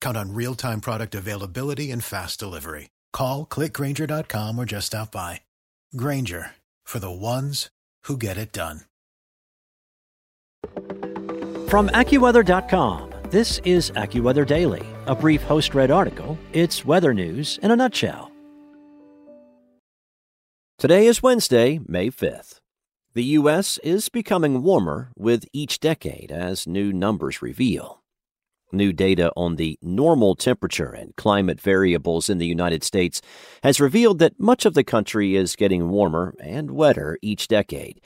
Count on real time product availability and fast delivery. Call clickgrainger.com or just stop by. Grainger for the ones who get it done. From AccuWeather.com, this is AccuWeather Daily, a brief host read article. It's weather news in a nutshell. Today is Wednesday, May 5th. The U.S. is becoming warmer with each decade as new numbers reveal. New data on the normal temperature and climate variables in the United States has revealed that much of the country is getting warmer and wetter each decade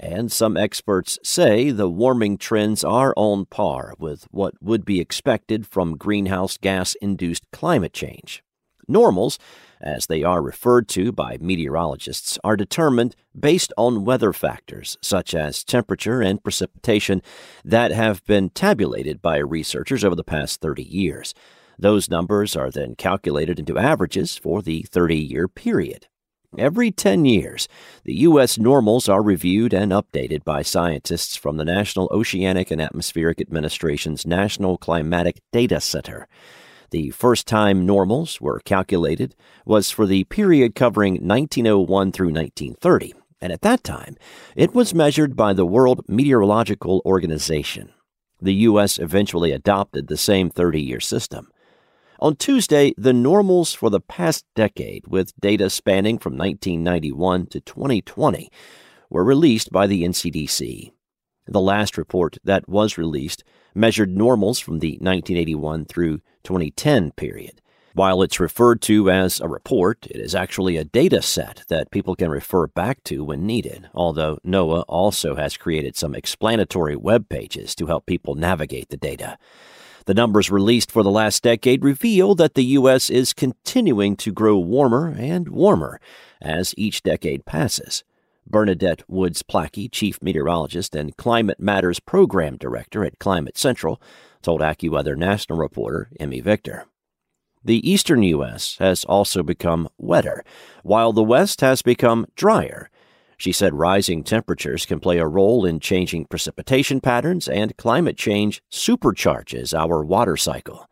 and some experts say the warming trends are on par with what would be expected from greenhouse gas induced climate change. Normals, as they are referred to by meteorologists, are determined based on weather factors such as temperature and precipitation that have been tabulated by researchers over the past 30 years. Those numbers are then calculated into averages for the 30 year period. Every 10 years, the U.S. normals are reviewed and updated by scientists from the National Oceanic and Atmospheric Administration's National Climatic Data Center. The first time normals were calculated was for the period covering 1901 through 1930, and at that time, it was measured by the World Meteorological Organization. The U.S. eventually adopted the same 30 year system. On Tuesday, the normals for the past decade, with data spanning from 1991 to 2020, were released by the NCDC. The last report that was released measured normals from the 1981 through 2010 period. While it's referred to as a report, it is actually a data set that people can refer back to when needed, although NOAA also has created some explanatory web pages to help people navigate the data. The numbers released for the last decade reveal that the U.S. is continuing to grow warmer and warmer as each decade passes. Bernadette Woods Placky, Chief Meteorologist and Climate Matters Program Director at Climate Central, told AccuWeather National reporter Emmy Victor. The eastern U.S. has also become wetter, while the west has become drier she said rising temperatures can play a role in changing precipitation patterns, and climate change supercharges our water cycle.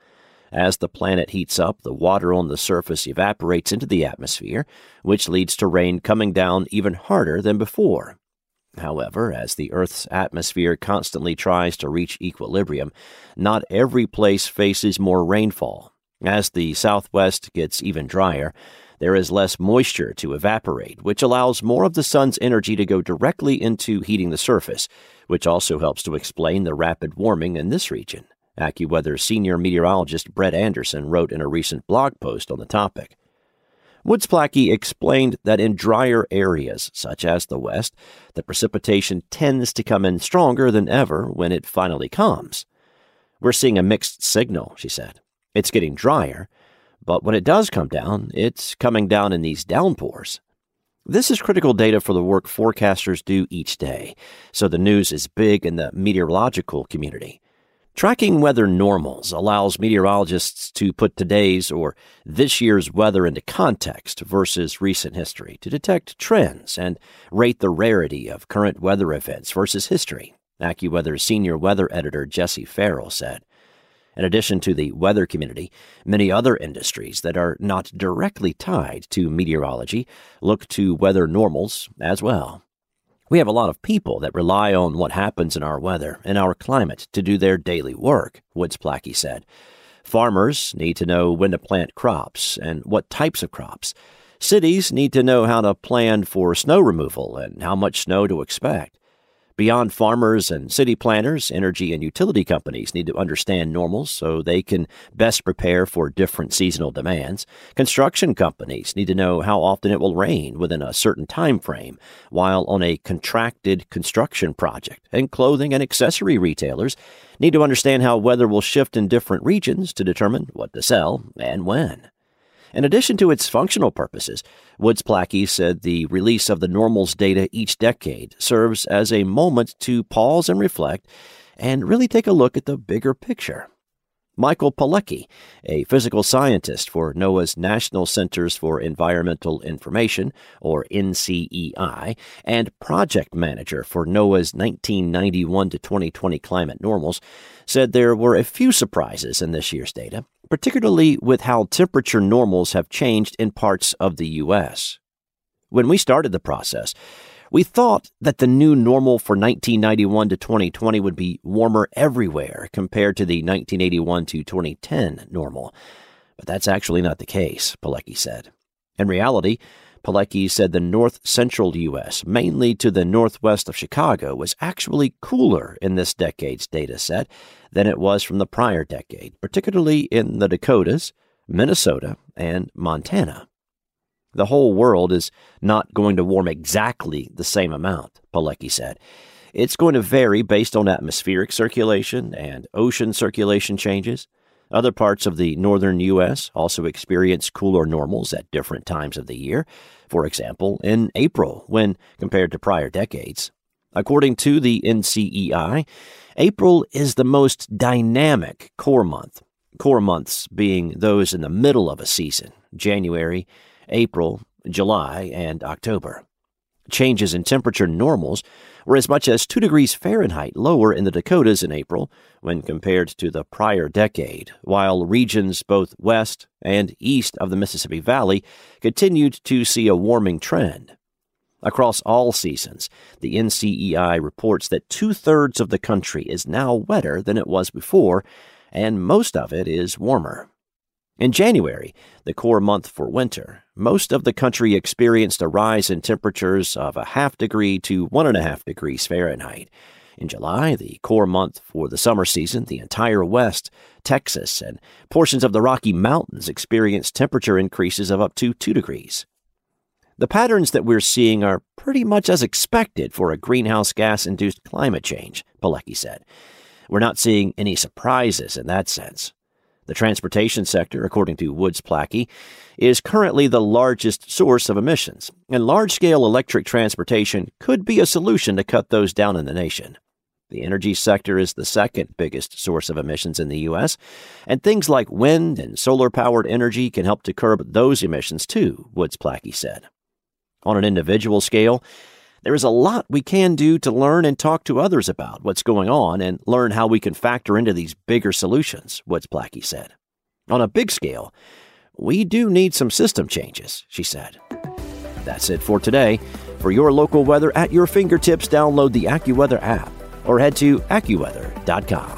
As the planet heats up, the water on the surface evaporates into the atmosphere, which leads to rain coming down even harder than before. However, as the Earth's atmosphere constantly tries to reach equilibrium, not every place faces more rainfall. As the southwest gets even drier, there is less moisture to evaporate, which allows more of the sun's energy to go directly into heating the surface, which also helps to explain the rapid warming in this region. AccuWeather senior meteorologist Brett Anderson wrote in a recent blog post on the topic. Woods Placky explained that in drier areas, such as the West, the precipitation tends to come in stronger than ever when it finally comes. We're seeing a mixed signal, she said. It's getting drier, but when it does come down, it's coming down in these downpours. This is critical data for the work forecasters do each day, so the news is big in the meteorological community. Tracking weather normals allows meteorologists to put today's or this year's weather into context versus recent history to detect trends and rate the rarity of current weather events versus history, AccuWeather's senior weather editor Jesse Ferrell said. In addition to the weather community, many other industries that are not directly tied to meteorology look to weather normals as well. We have a lot of people that rely on what happens in our weather and our climate to do their daily work, Woods Placky said. Farmers need to know when to plant crops and what types of crops. Cities need to know how to plan for snow removal and how much snow to expect. Beyond farmers and city planners, energy and utility companies need to understand normals so they can best prepare for different seasonal demands. Construction companies need to know how often it will rain within a certain time frame while on a contracted construction project. And clothing and accessory retailers need to understand how weather will shift in different regions to determine what to sell and when. In addition to its functional purposes, Woods Placky said the release of the normals data each decade serves as a moment to pause and reflect and really take a look at the bigger picture. Michael Palecki, a physical scientist for NOAA's National Centers for Environmental Information, or NCEI, and project manager for NOAA's 1991 to 2020 climate normals, said there were a few surprises in this year's data, particularly with how temperature normals have changed in parts of the U.S. When we started the process, we thought that the new normal for 1991 to 2020 would be warmer everywhere compared to the 1981 to 2010 normal. But that's actually not the case, Palecki said. In reality, Palecki said the north central U.S., mainly to the northwest of Chicago, was actually cooler in this decade's data set than it was from the prior decade, particularly in the Dakotas, Minnesota, and Montana. The whole world is not going to warm exactly the same amount, Palecki said. It's going to vary based on atmospheric circulation and ocean circulation changes. Other parts of the northern U.S. also experience cooler normals at different times of the year. For example, in April, when compared to prior decades. According to the NCEI, April is the most dynamic core month, core months being those in the middle of a season January, April, July, and October. Changes in temperature normals were as much as 2 degrees Fahrenheit lower in the Dakotas in April when compared to the prior decade, while regions both west and east of the Mississippi Valley continued to see a warming trend. Across all seasons, the NCEI reports that two thirds of the country is now wetter than it was before, and most of it is warmer. In January, the core month for winter, most of the country experienced a rise in temperatures of a half degree to one and a half degrees Fahrenheit. In July, the core month for the summer season, the entire West, Texas, and portions of the Rocky Mountains experienced temperature increases of up to 2 degrees. The patterns that we're seeing are pretty much as expected for a greenhouse gas induced climate change, Palecki said. We're not seeing any surprises in that sense. The transportation sector, according to Woods Placky, is currently the largest source of emissions, and large scale electric transportation could be a solution to cut those down in the nation. The energy sector is the second biggest source of emissions in the U.S., and things like wind and solar powered energy can help to curb those emissions too, Woods Placky said. On an individual scale, there is a lot we can do to learn and talk to others about what's going on and learn how we can factor into these bigger solutions, Woods Placky said. On a big scale, we do need some system changes, she said. That's it for today. For your local weather at your fingertips, download the AccuWeather app or head to AccuWeather.com.